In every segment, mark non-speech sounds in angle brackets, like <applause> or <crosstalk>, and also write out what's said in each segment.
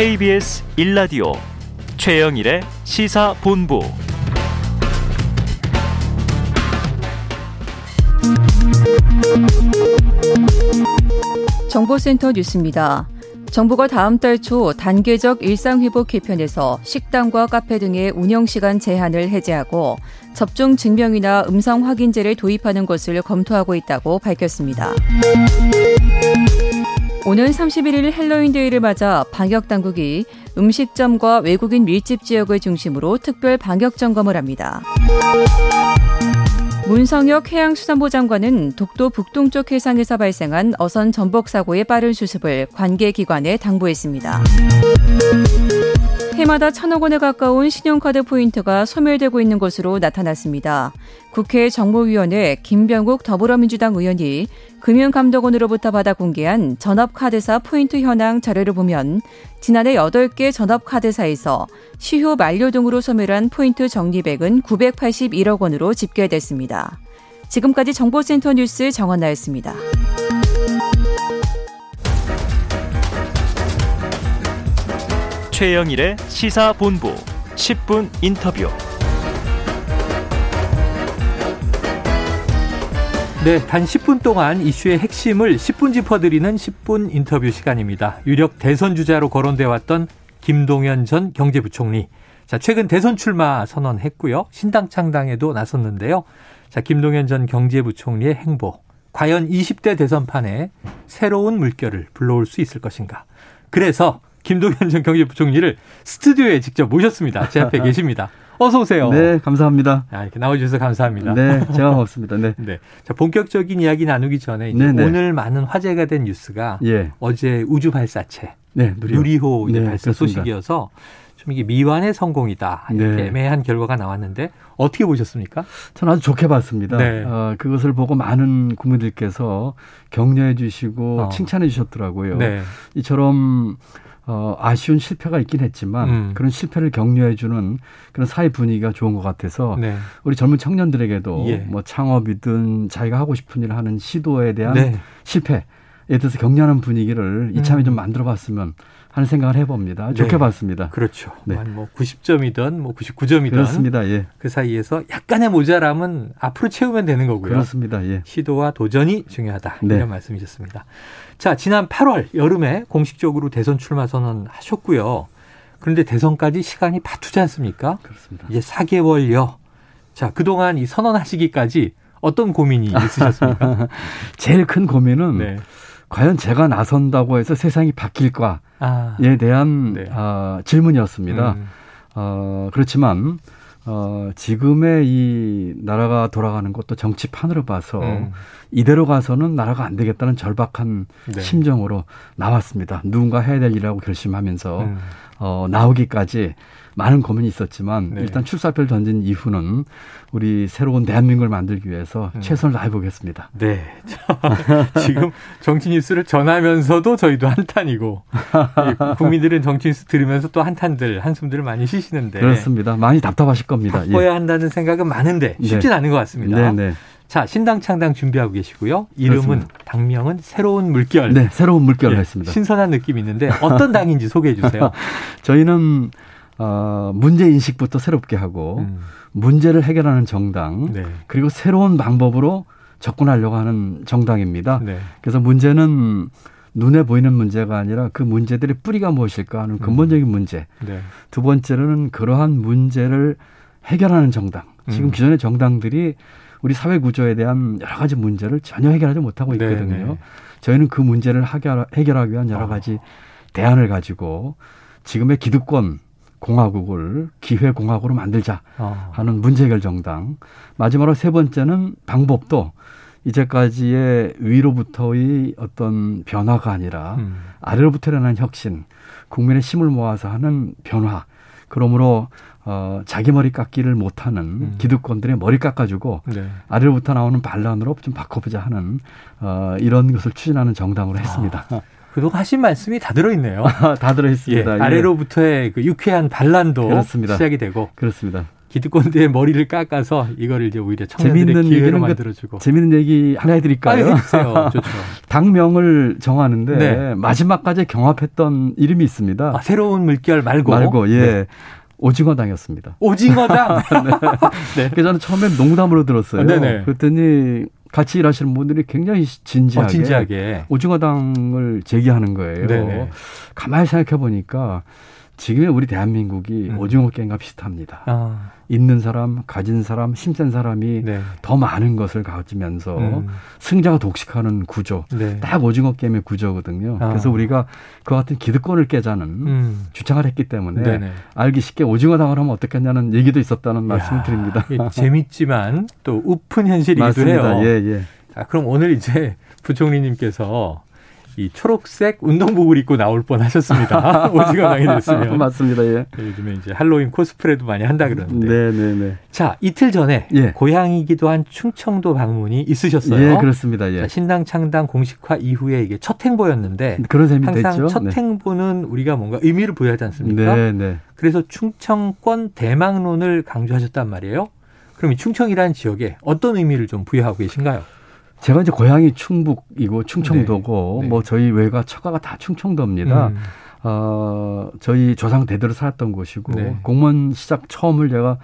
KBS 1라디오 최영일의 시사본부 정보센터 뉴스입니다. 정부가 다음 달 초 단계적 일상회복 개편에서 식당과 카페 등의 운영시간 제한을 해제하고 접종 증명이나 음성 확인제를 도입하는 것을 검토하고 있다고 밝혔습니다. 오늘 31일 헬로윈데이를 맞아 방역당국이 음식점과 외국인 밀집 지역을 중심으로 특별 방역 점검을 합니다. 문성혁 해양수산부 장관은 독도 북동쪽 해상에서 발생한 어선 전복 사고의 빠른 수습을 관계 기관에 당부했습니다. 해마다 천억 원에 가까운 신용카드 포인트가 소멸되고 있는 것으로 나타났습니다. 국회 정무위원회 김병욱 더불어민주당 의원이 금융감독원으로부터 받아 공개한 전업카드사 포인트 현황 자료를 보면 지난해 8개 전업카드사에서 시효 만료 등으로 소멸한 포인트 적립액은 981억 원으로 집계됐습니다. 지금까지 정보센터 뉴스 정원나였습니다. 최영일의 시사본부 10분 인터뷰. 네, 단 10분 동안 이슈의 핵심을 10분 짚어드리는 10분 인터뷰 시간입니다. 유력 대선 주자로 거론돼 왔던 김동연 전 경제부총리. 자, 최근 대선 출마 선언했고요. 신당 창당에도 나섰는데요. 자, 김동연 전 경제부총리의 행보. 과연 20대 대선판에 새로운 물결을 불러올 수 있을 것인가. 그래서 김동연 전 경제부총리를 스튜디오에 직접 모셨습니다. 제 앞에 <laughs> 계십니다. 어서 오세요. 네, 감사합니다. 아, 이렇게 나와주셔서 감사합니다. 네, 제가 고맙습니다. 네. <laughs> 네. 자, 본격적인 이야기 나누기 전에 오늘 많은 화제가 된 뉴스가 예. 어제 우주 발사체 네, 누리호, 네, 발사 그렇습니다. 소식이어서 좀 이게 미완의 성공이다 이렇게 네. 애매한 결과가 나왔는데 어떻게 보셨습니까? 저는 아주 좋게 봤습니다. 네. 어, 그것을 보고 많은 국민들께서 격려해 주시고 어. 칭찬해 주셨더라고요. 네. 이처럼 어, 아쉬운 실패가 있긴 했지만 음. 그런 실패를 격려해주는 그런 사회 분위기가 좋은 것 같아서 네. 우리 젊은 청년들에게도 예. 뭐 창업이든 자기가 하고 싶은 일을 하는 시도에 대한 네. 실패에 대해서 격려하는 분위기를 이참에 음. 좀 만들어봤으면 하는 생각을 해봅니다. 네. 좋게 봤습니다. 그렇죠. 네. 뭐 90점이든 뭐 99점이든 그렇습니다. 예. 그 사이에서 약간의 모자람은 앞으로 채우면 되는 거고요. 그렇습니다. 예. 시도와 도전이 중요하다 네. 이런 말씀이셨습니다. 자, 지난 8월 여름에 공식적으로 대선 출마 선언하셨고요. 그런데 대선까지 시간이 바투지 않습니까? 그렇습니다. 이제 4개월여. 자, 그동안 이 선언하시기까지 어떤 고민이 있으셨습니까? <laughs> 제일 큰 고민은 네. 과연 제가 나선다고 해서 세상이 바뀔까에 아. 대한 네. 어, 질문이었습니다. 음. 어, 그렇지만 어, 지금의 이 나라가 돌아가는 것도 정치판으로 봐서 음. 이대로 가서는 나라가 안 되겠다는 절박한 네. 심정으로 나왔습니다. 누군가 해야 될 일이라고 결심하면서 음. 어, 나오기까지 많은 고민이 있었지만 네. 일단 출사표를 던진 이후는 우리 새로운 대한민국을 만들기 위해서 음. 최선을 다해보겠습니다. 네. <laughs> 지금 정치 뉴스를 전하면서도 저희도 한탄이고 국민들은 정치 뉴스 들으면서 또 한탄들 한숨들을 많이 쉬시는데 그렇습니다. 많이 답답하실 겁니다. 바꿔야 예. 한다는 생각은 많은데 쉽진 네. 않은 것 같습니다. 네, 네. 자, 신당 창당 준비하고 계시고요. 이름은 그렇습니다. 당명은 새로운 물결. 네, 새로운 물결을 예, 했습니다. 신선한 느낌이 있는데 어떤 당인지 소개해 주세요. <laughs> 저희는 어, 문제 인식부터 새롭게 하고 음. 문제를 해결하는 정당 네. 그리고 새로운 방법으로 접근하려고 하는 정당입니다. 네. 그래서 문제는 눈에 보이는 문제가 아니라 그 문제들의 뿌리가 무엇일까 하는 음. 근본적인 문제. 네. 두 번째로는 그러한 문제를 해결하는 정당. 지금 음. 기존의 정당들이 우리 사회 구조에 대한 여러 가지 문제를 전혀 해결하지 못하고 네, 있거든요. 네. 저희는 그 문제를 해결하기 위한 여러 아. 가지 대안을 가지고 지금의 기득권 공화국을 기회 공화국으로 만들자 어. 하는 문제 해결 정당. 마지막으로 세 번째는 방법도 이제까지의 위로부터의 어떤 변화가 아니라 음. 아래로부터 일어난 혁신, 국민의 힘을 모아서 하는 변화. 그러므로 어, 자기 머리 깎기를 못하는 음. 기득권들의 머리 깎아주고 네. 아래로부터 나오는 반란으로 좀 바꿔보자 하는 어, 이런 것을 추진하는 정당으로 했습니다. 아. 그동안 하신 말씀이 다 들어있네요. <laughs> 다 들어있습니다. 예, 아래로부터의 그 유쾌한 반란도 그렇습니다. 시작이 되고. 그렇습니다. 기득권대의 머리를 깎아서 이거를 이제 오히려 청년들의 기회로 만들어주고. 재밌는 얘기 하나 해드릴까요? 아, 해주세요. 좋죠. <laughs> 당명을 정하는데 네. 마지막까지 경합했던 이름이 있습니다. 아, 새로운 물결 말고. 말고 예. 네. 오징어당이었습니다. 오징어당. <laughs> 네. 네. 그래서 저는 처음에 농담으로 들었어요. 네네. 그랬더니 같이 일하시는 분들이 굉장히 진지하게, 어, 진지하게. 오징어당을 제기하는 거예요. 네네. 가만히 생각해 보니까 지금의 우리 대한민국이 음. 오징어 게임과 비슷합니다. 아. 있는 사람, 가진 사람, 힘센 사람이 네. 더 많은 것을 가지면서 음. 승자가 독식하는 구조. 네. 딱 오징어 게임의 구조거든요. 아. 그래서 우리가 그 같은 기득권을 깨자는 음. 주장을 했기 때문에 네네. 알기 쉽게 오징어 당을 하면 어떻겠냐는 얘기도 있었다는 말씀을 드립니다. 재밌지만 또 우픈 현실이기도 맞습니다. 해요. 예, 예. 자, 그럼 오늘 이제 부총리님께서 이 초록색 운동복을 입고 나올 뻔 하셨습니다. <laughs> 오징어당이 됐으면. 맞습니다. 예. 요즘에 이제 할로윈 코스프레도 많이 한다 그러는데. 네, 네, 네. 자, 이틀 전에 예. 고향이기도 한 충청도 방문이 있으셨어요. 예, 그렇습니다. 예. 자, 신당 창당 공식화 이후에 이게 첫 행보였는데 그런 셈이 항상 됐죠. 첫 네. 행보는 우리가 뭔가 의미를 부여하지 않습니까? 네, 네. 그래서 충청권 대망론을 강조하셨단 말이에요. 그럼 이 충청이라는 지역에 어떤 의미를 좀 부여하고 계신가요? 제가 이제 고향이 충북이고 충청도고 네. 네. 뭐 저희 외가 처가가 다 충청도입니다. 음. 어, 저희 조상 대대로 살았던 곳이고 네. 공무원 시작 처음을 제가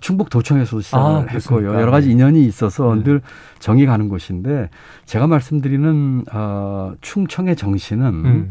충북 도청에서 시작을 아, 했고요. 여러 가지 인연이 있어서 네. 늘 정이 가는 곳인데 제가 말씀드리는 어, 충청의 정신은 음.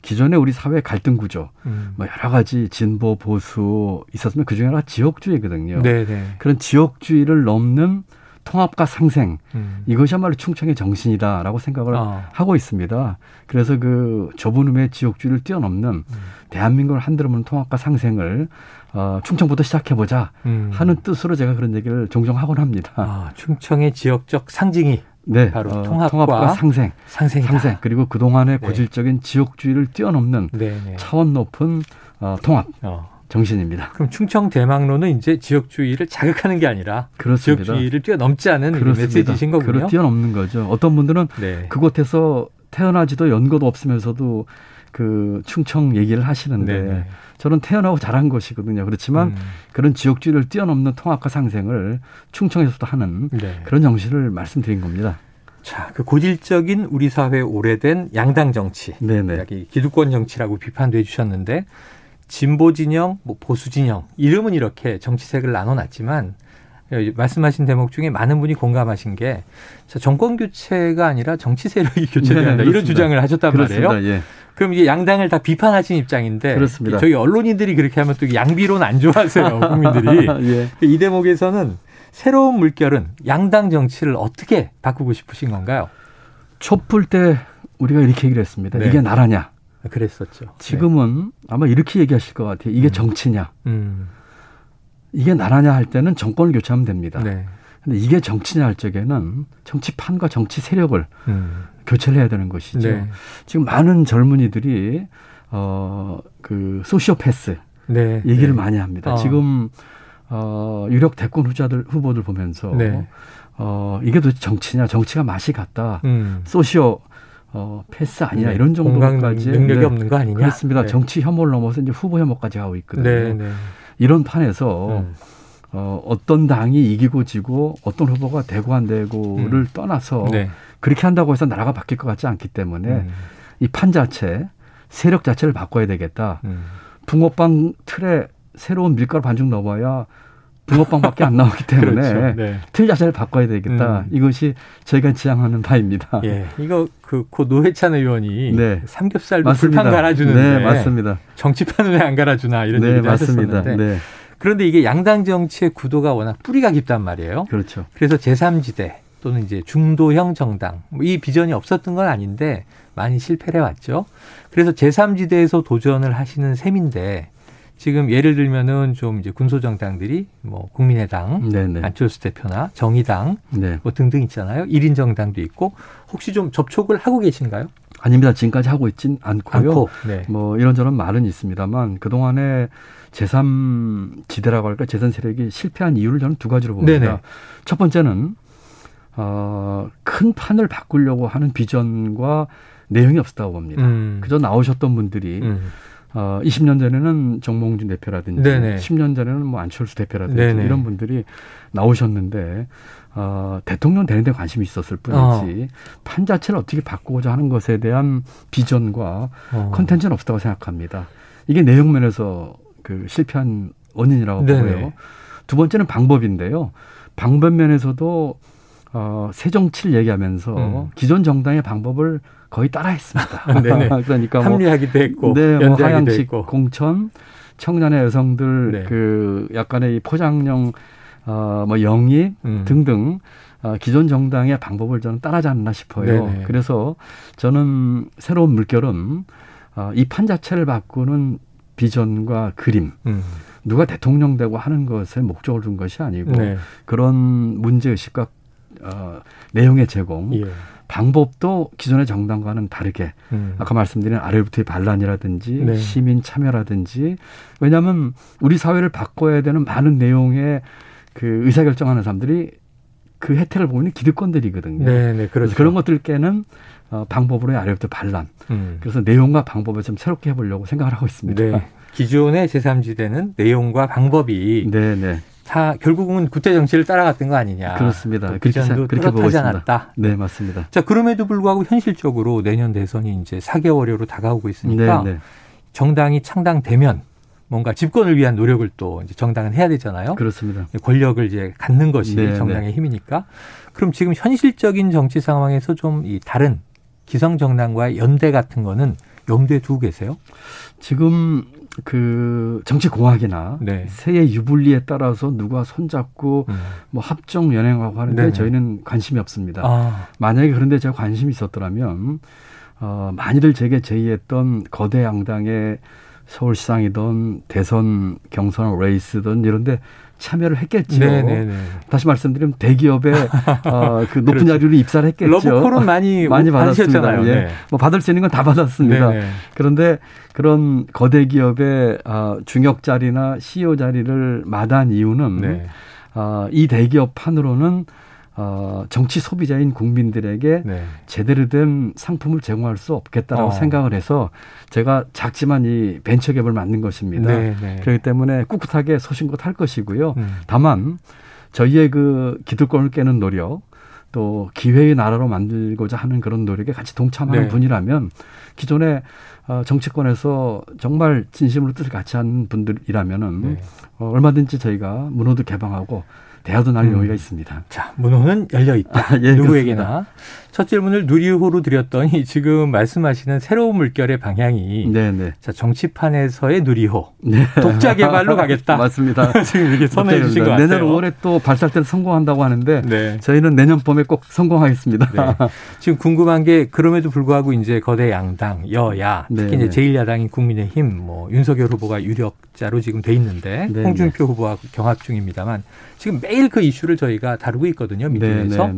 기존에 우리 사회 갈등 구조, 음. 뭐 여러 가지 진보 보수 있었으면 그 중에 하나가 지역주의거든요. 네네. 네. 그런 지역주의를 넘는 통합과 상생 음. 이것이야말로 충청의 정신이다라고 생각을 어. 하고 있습니다. 그래서 그 좁은 음의 지역주의를 뛰어넘는 음. 대한민국을 한들어 보는 통합과 상생을 어, 충청부터 시작해보자 음. 하는 뜻으로 제가 그런 얘기를 종종 하곤 합니다. 아, 충청의 지역적 상징이 네, 바로 어, 통합과, 통합과, 상생, 상생이다. 상생 그리고 그 동안의 네. 고질적인 지역주의를 뛰어넘는 네, 네. 차원 높은 어, 통합. 어. 정신입니다. 그럼 충청 대망론은 이제 지역주의를 자극하는 게 아니라 그렇습니다. 지역주의를 뛰어넘지 않은 메시지신 거군요. 뛰어넘는 거죠. 어떤 분들은 네. 그곳에서 태어나지도 연고도 없으면서도 그 충청 얘기를 하시는데 네네. 네. 저는 태어나고 자란 것이거든요. 그렇지만 음. 그런 지역주의를 뛰어넘는 통합과 상생을 충청에서도 하는 네. 그런 정신을 말씀드린 겁니다. 자, 그 고질적인 우리 사회 오래된 양당 정치, 네네. 네. 기득권 정치라고 비판도 해주셨는데 진보 진영, 뭐 보수 진영 이름은 이렇게 정치색을 나눠놨지만 말씀하신 대목 중에 많은 분이 공감하신 게 정권 교체가 아니라 정치 세력이 교체돼야 한다 네, 이런 주장을 하셨단 그렇습니다. 말이에요. 예. 그럼 이게 양당을 다 비판하신 입장인데 그렇습니다. 저희 언론인들이 그렇게 하면 또 양비론 안 좋아하세요 <laughs> 국민들이. 예. 이 대목에서는 새로운 물결은 양당 정치를 어떻게 바꾸고 싶으신 건가요? 촛불 때 우리가 이렇게 얘기를 했습니다. 네. 이게 나라냐? 그랬었죠. 지금은 네. 아마 이렇게 얘기하실 것 같아요. 이게 음. 정치냐? 음. 이게 나라냐 할 때는 정권을 교체하면 됩니다. 네. 근데 이게 정치냐 할 적에는 정치판과 정치 세력을 음. 교체를 해야 되는 것이죠. 네. 지금 많은 젊은이들이 어그 소시오패스 네. 얘기를 네. 많이 합니다. 어. 지금 어 유력 대권 후자들 후보들 보면서 네. 어 이게 도대체 정치냐? 정치가 맛이 같다. 음. 소시오 어, 패스 아니냐 네. 이런 정도까지 능력이 네. 없는 거 아니냐? 그렇습니다. 네. 정치 혐오를 넘어서 이제 후보 혐오까지 하고 있거든요. 네, 네. 이런 판에서 음. 어, 어떤 당이 이기고 지고 어떤 후보가 되고 안 되고를 음. 떠나서 네. 그렇게 한다고 해서 나라가 바뀔 것 같지 않기 때문에 음. 이판 자체 세력 자체를 바꿔야 되겠다. 음. 붕어빵 틀에 새로운 밀가루 반죽 넣어봐야 붕어빵밖에 안 나오기 <laughs> 때문에 그렇죠. 네. 틀 자체를 바꿔야 되겠다. 음. 이것이 저희가 지향하는 바입니다. 예, 이거 그 고 노회찬 의원이 네. 삼겹살도 맞습니다. 불판 갈아주는데 네, 맞습니다. 정치판을 왜안 갈아주나 이런 네, 얘기도 맞습니다. 하셨었는데 네. 그런데 이게 양당 정치의 구도가 워낙 뿌리가 깊단 말이에요. 그렇죠. 그래서 제3지대 또는 이제 중도형 정당 뭐 이 비전이 없었던 건 아닌데 많이 실패를 해왔죠. 그래서 제3지대에서 도전을 하시는 셈인데 지금 예를 들면은 좀 이제 군소정당들이 뭐 국민의당, 네네. 안철수 대표나 정의당 네. 뭐 등등 있잖아요. 1인 정당도 있고 혹시 좀 접촉을 하고 계신가요? 아닙니다. 지금까지 하고 있진 않고요. 않고, 네. 뭐 이런저런 말은 있습니다만 그동안에 제3지대라고 할까 재선 세력이 실패한 이유를 저는 두 가지로 봅니다. 네네. 첫 번째는 어, 큰 판을 바꾸려고 하는 비전과 내용이 없었다고 봅니다. 음. 그저 나오셨던 분들이 음. 어 20년 전에는 정몽준 대표라든지 네네. 10년 전에는 뭐 안철수 대표라든지 네네. 이런 분들이 나오셨는데 어, 대통령 되는 데 관심이 있었을 뿐이지 어. 판 자체를 어떻게 바꾸고자 하는 것에 대한 비전과 어. 컨텐츠는 없다고 생각합니다. 이게 내용 면에서 그 실패한 원인이라고 네네. 보고요. 두 번째는 방법인데요. 방법 면에서도 어, 새 정치를 얘기하면서 음. 기존 정당의 방법을 거의 따라했습니다. <laughs> <laughs> 그러니까 뭐, 합리하기도 했고, 네, 뭐 하향식 했고. 공천, 청년의 여성들 네. 그 약간의 이 포장형 어뭐 영입 음. 등등 어, 기존 정당의 방법을 저는 따라하지 않나 싶어요. 네네. 그래서 저는 새로운 물결은 어, 이 판 자체를 바꾸는 비전과 그림. 음. 누가 대통령 되고 하는 것에 목적을 둔 것이 아니고 네. 그런 문제 의식과 어, 내용의 제공, 예. 방법도 기존의 정당과는 다르게 음. 아까 말씀드린 아래부터의 반란이라든지 네. 시민 참여라든지 왜냐하면 우리 사회를 바꿔야 되는 많은 내용의 그 의사결정하는 사람들이 그 혜택을 보는 기득권들이거든요. 네, 네, 그렇죠. 그런 것들 깨는 어, 방법으로의 아래부터 반란. 음. 그래서 내용과 방법을 좀 새롭게 해보려고 생각을 하고 있습니다. 네. 기존의 제3지대는 내용과 방법이 네, 네. 다 결국은 구태 정치를 따라갔던 거 아니냐. 그렇습니다. 그 비전도 그렇게 뚜렷하지 않았다. 네, 맞습니다. 자, 그럼에도 불구하고 현실적으로 내년 대선이 이제 4개월여로 다가오고 있으니까 네, 네. 정당이 창당되면 뭔가 집권을 위한 노력을 또 이제 정당은 해야 되잖아요. 그렇습니다. 권력을 이제 갖는 것이 네, 정당의 네. 힘이니까. 그럼 지금 현실적인 정치 상황에서 좀 이 다른 기성 정당과의 연대 같은 거는 염두에 두고 계세요? 지금 그 정치 공학이나 네. 새해 유불리에 따라서 누가 손잡고 음. 뭐 합종 연행하고 하는데 네네. 저희는 관심이 없습니다. 아. 만약에 그런데 제가 관심이 있었더라면 어 많이들 제게 제의했던 거대 양당의 서울시장이든 대선 경선 레이스든 이런데 참여를 했겠죠. 네네네. 네, 네. 다시 말씀드리면 대기업에 어, 그 높은 <laughs> 그렇죠. 자리로 입사를 했겠죠. 러브콜은 많이 <laughs> 많이 받았습니다. 예. 네. 뭐 받을 수 있는 건 다 받았습니다. 네네. 그런데 그런 거대 기업의 어, 중역 자리나 CEO 자리를 마다한 이유는 네. 어, 이 대기업 판으로는 어, 정치 소비자인 국민들에게 네. 제대로 된 상품을 제공할 수 없겠다라고 어. 생각을 해서 제가 작지만 이 벤처갭을 만든 것입니다. 네, 네. 그렇기 때문에 꿋꿋하게 소신껏 할 것이고요. 음. 다만 저희의 그 기득권을 깨는 노력 또 기회의 나라로 만들고자 하는 그런 노력에 같이 동참하는 네. 분이라면 기존에 어, 정치권에서 정말 진심으로 뜻을 같이 하는 분들이라면은 네. 어, 얼마든지 저희가 문호도 개방하고 대화도 나눌 음. 여유가 있습니다. 자, 문호는 열려 있다. 아, 예, 누구에게나. 그렇습니다. 첫 질문을 누리호로 드렸더니 <laughs> 지금 말씀하시는 새로운 물결의 방향이 네네. 네. 자, 정치판에서의 누리호. 네. 독자 개발로 가겠다. <laughs> 맞습니다. <laughs> 지금 이렇게 선언해 주신 것 같아요. 내년 5월에 또 발사대를 성공한다고 하는데 네. 저희는 내년 봄에 꼭 성공하겠습니다. 네. 지금 궁금한 게 그럼에도 불구하고 이제 거대 양당, 여야, 특히 네. 이제 제1야당인 국민의힘, 뭐 윤석열 후보가 유력자로 지금 돼 있는데 네. 홍준표 후보와 경합 중입니다만 지금 매일 그 이슈를 저희가 다루고 있거든요. 미디어에서.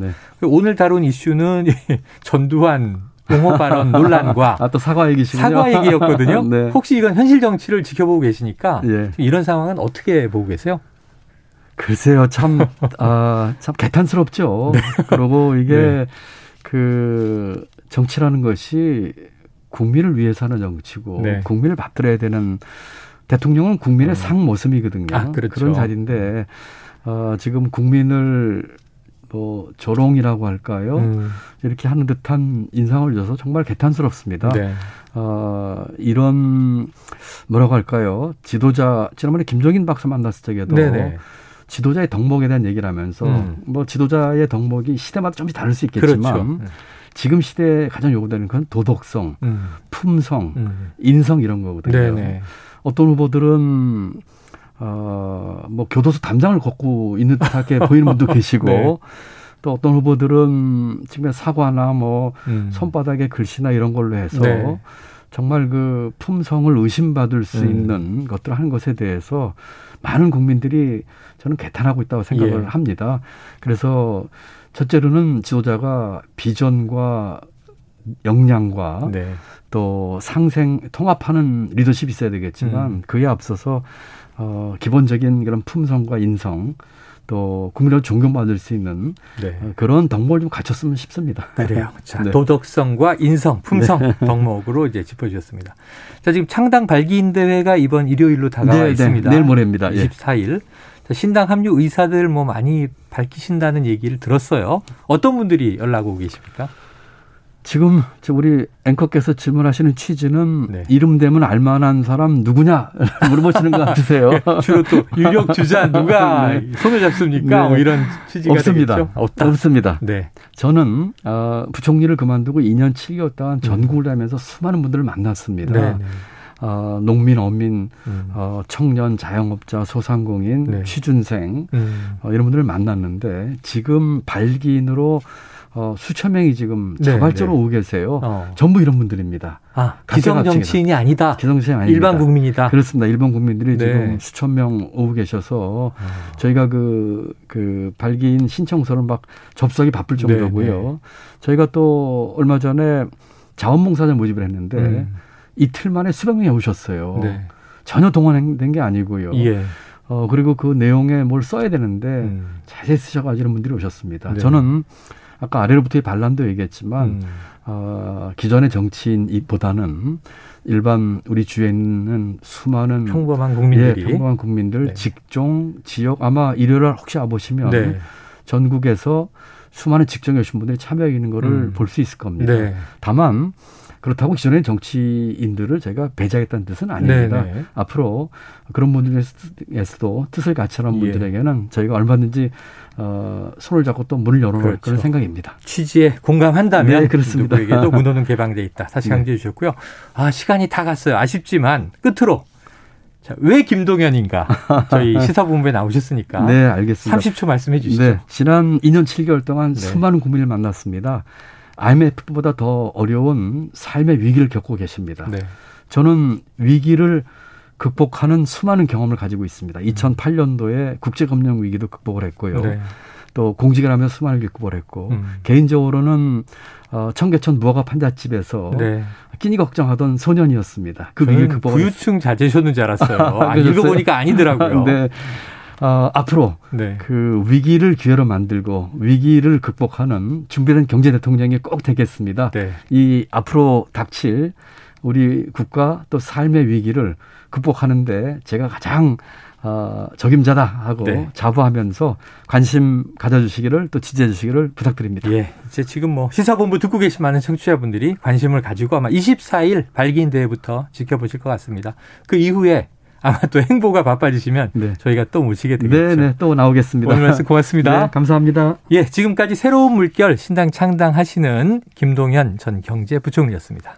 오늘 다룬 이슈는 <laughs> 전두환 옹호 발언 <laughs> 논란과 아, 또 사과 얘기시군요. 사과 얘기였거든요. <laughs> 네. 혹시 이건 현실 정치를 지켜보고 계시니까 예. 이런 상황은 어떻게 보고 계세요? 글쎄요, 참, 아, 참 개탄스럽죠. 네. 그리고 이게 네. 그 정치라는 것이 국민을 위해서 하는 정치고 네. 국민을 받들어야 되는 대통령은 국민의 음. 상모습이거든요. 아, 그렇죠. 그런 자리인데 어, 지금 국민을 뭐 조롱이라고 할까요? 음. 이렇게 하는 듯한 인상을 줘서 정말 개탄스럽습니다. 네. 어, 이런 뭐라고 할까요? 지도자 지난번에 김정인 박사 만났을 적에도 네네. 지도자의 덕목에 대한 얘기를 하면서 음. 뭐 지도자의 덕목이 시대마다 좀씩 다를 수 있겠지만 그렇죠. 네. 지금 시대에 가장 요구되는 건 도덕성, 음. 품성, 음. 인성 이런 거거든요. 네네. 어떤 후보들은 어, 뭐 교도소 담장을 걷고 있는 듯하게 <laughs> 보이는 분도 계시고 네. 또 어떤 후보들은 지금 사과나 뭐 음. 손바닥에 글씨나 이런 걸로 해서 네. 정말 그 품성을 의심받을 수 음. 있는 것들을 하는 것에 대해서 많은 국민들이 저는 개탄하고 있다고 생각을 예. 합니다. 그래서 첫째로는 지도자가 비전과 역량과 네. 또 상생 통합하는 리더십이 있어야 되겠지만 음. 그에 앞서서 어, 기본적인 그런 품성과 인성 또 국민으로 존경받을 수 있는 네. 어, 그런 덕목을 좀 갖췄으면 싶습니다. 그래요. <laughs> 자, 네. 도덕성과 인성, 품성 네. 덕목으로 이제 짚어주셨습니다. 자, 지금 창당 발기인 대회가 이번 일요일로 다가와 네, 네. 있습니다. 내일 모레입니다. 24일. 예. 자, 신당 합류 의사들 뭐 많이 밝히신다는 얘기를 들었어요. 어떤 분들이 연락 오고 계십니까? 지금 우리 앵커께서 질문하시는 취지는 네. 이름 되면 알만한 사람 누구냐 <laughs> 물어보시는 것 같으세요. <laughs> 주로 또 유력 주자 누가 <laughs> 네. 손을 잡습니까? 네. 뭐 이런 취지가 없습니다. 되겠죠? 없다. 없습니다. 네. 저는 어, 부총리를 그만두고 2년 7개월 동안 전국을 다니면서 수많은 분들을 만났습니다. 네, 네. 어, 농민, 어민, 음. 어, 청년, 자영업자, 소상공인, 네. 취준생 음. 어, 이런 분들을 만났는데 지금 발기인으로 어, 수천 명이 지금 네, 자발적으로 네, 오고 계세요. 어. 전부 이런 분들입니다. 아, 기성 정치인이 아니다. 기성 정치인이 아니다. 일반 국민이다. 그렇습니다. 일반 국민들이 네. 지금 수천 명 오고 계셔서 어. 저희가 그, 그 발기인 신청서를 막 접수하기 바쁠 네, 정도고요. 네. 저희가 또 얼마 전에 자원봉사자 모집을 했는데 음. 이틀 만에 수백 명이 오셨어요. 네. 전혀 동원된 게 아니고요. 예. 어, 그리고 그 내용에 뭘 써야 되는데 음. 자세히 쓰셔가지고 이런 분들이 오셨습니다. 저는 아까 아래로부터의 반란도 얘기했지만 음. 어, 기존의 정치인보다는 일반 우리 주위에 있는 수많은 평범한 국민들이 예, 평범한 국민들 네. 직종 지역 아마 일요일 혹시 와보시면 네. 전국에서 수많은 직종에 오신 분들이 참여해 있는 거를 음. 볼수 있을 겁니다. 네. 다만 그렇다고 기존의 정치인들을 제가 배제하겠다는 뜻은 아닙니다. 네네. 앞으로 그런 분들에서도 뜻을 같이 하는 예. 분들에게는 저희가 얼마든지 어, 손을 잡고 또 문을 열어놓을 그렇죠. 그런 생각입니다. 취지에 공감한다면 네, 그렇습니다. 누구에게도 문호는 개방돼 있다. 다시 네. 강조해 주셨고요. 아 시간이 다 갔어요. 아쉽지만 끝으로 자, 왜 김동연인가? 저희 <laughs> 시사본부에 나오셨으니까. 네, 알겠습니다. 30초 말씀해 주시죠. 네, 지난 2년 7개월 동안 네. 수많은 국민을 만났습니다. IMF보다 더 어려운 삶의 위기를 겪고 계십니다. 네. 저는 위기를 극복하는 수많은 경험을 가지고 있습니다. 2008년도에 음. 국제금융 위기도 극복을 했고요. 네. 또 공직을 하며 수많은 극복을 했고 음. 개인적으로는 어, 청계천 무화과 판잣집에서 네. 끼니 걱정하던 소년이었습니다. 그 위기를 극복. 부유층 자제셨는 줄 알았어요. <laughs> 아, 읽어보니까 아니더라고요. <laughs> 네. 어, 앞으로 네. 그 위기를 기회로 만들고 위기를 극복하는 준비된 경제 대통령이 꼭 되겠습니다. 네. 이 앞으로 닥칠 우리 국가 또 삶의 위기를 극복하는데 제가 가장 어, 적임자다 하고 네. 자부하면서 관심 가져주시기를 또 지지해 주시기를 부탁드립니다. 예. 이제 지금 뭐 시사본부 듣고 계신 많은 청취자분들이 관심을 가지고 아마 24일 발기인 대회부터 지켜보실 것 같습니다. 그 이후에 아마 또 행보가 바빠지시면 네. 저희가 또 모시게 되겠죠. 네, 네, 또 나오겠습니다. 오늘 말씀 고맙습니다. 네, 감사합니다. 예, 지금까지 새로운 물결 신당 창당하시는 김동현 전 경제부총리였습니다.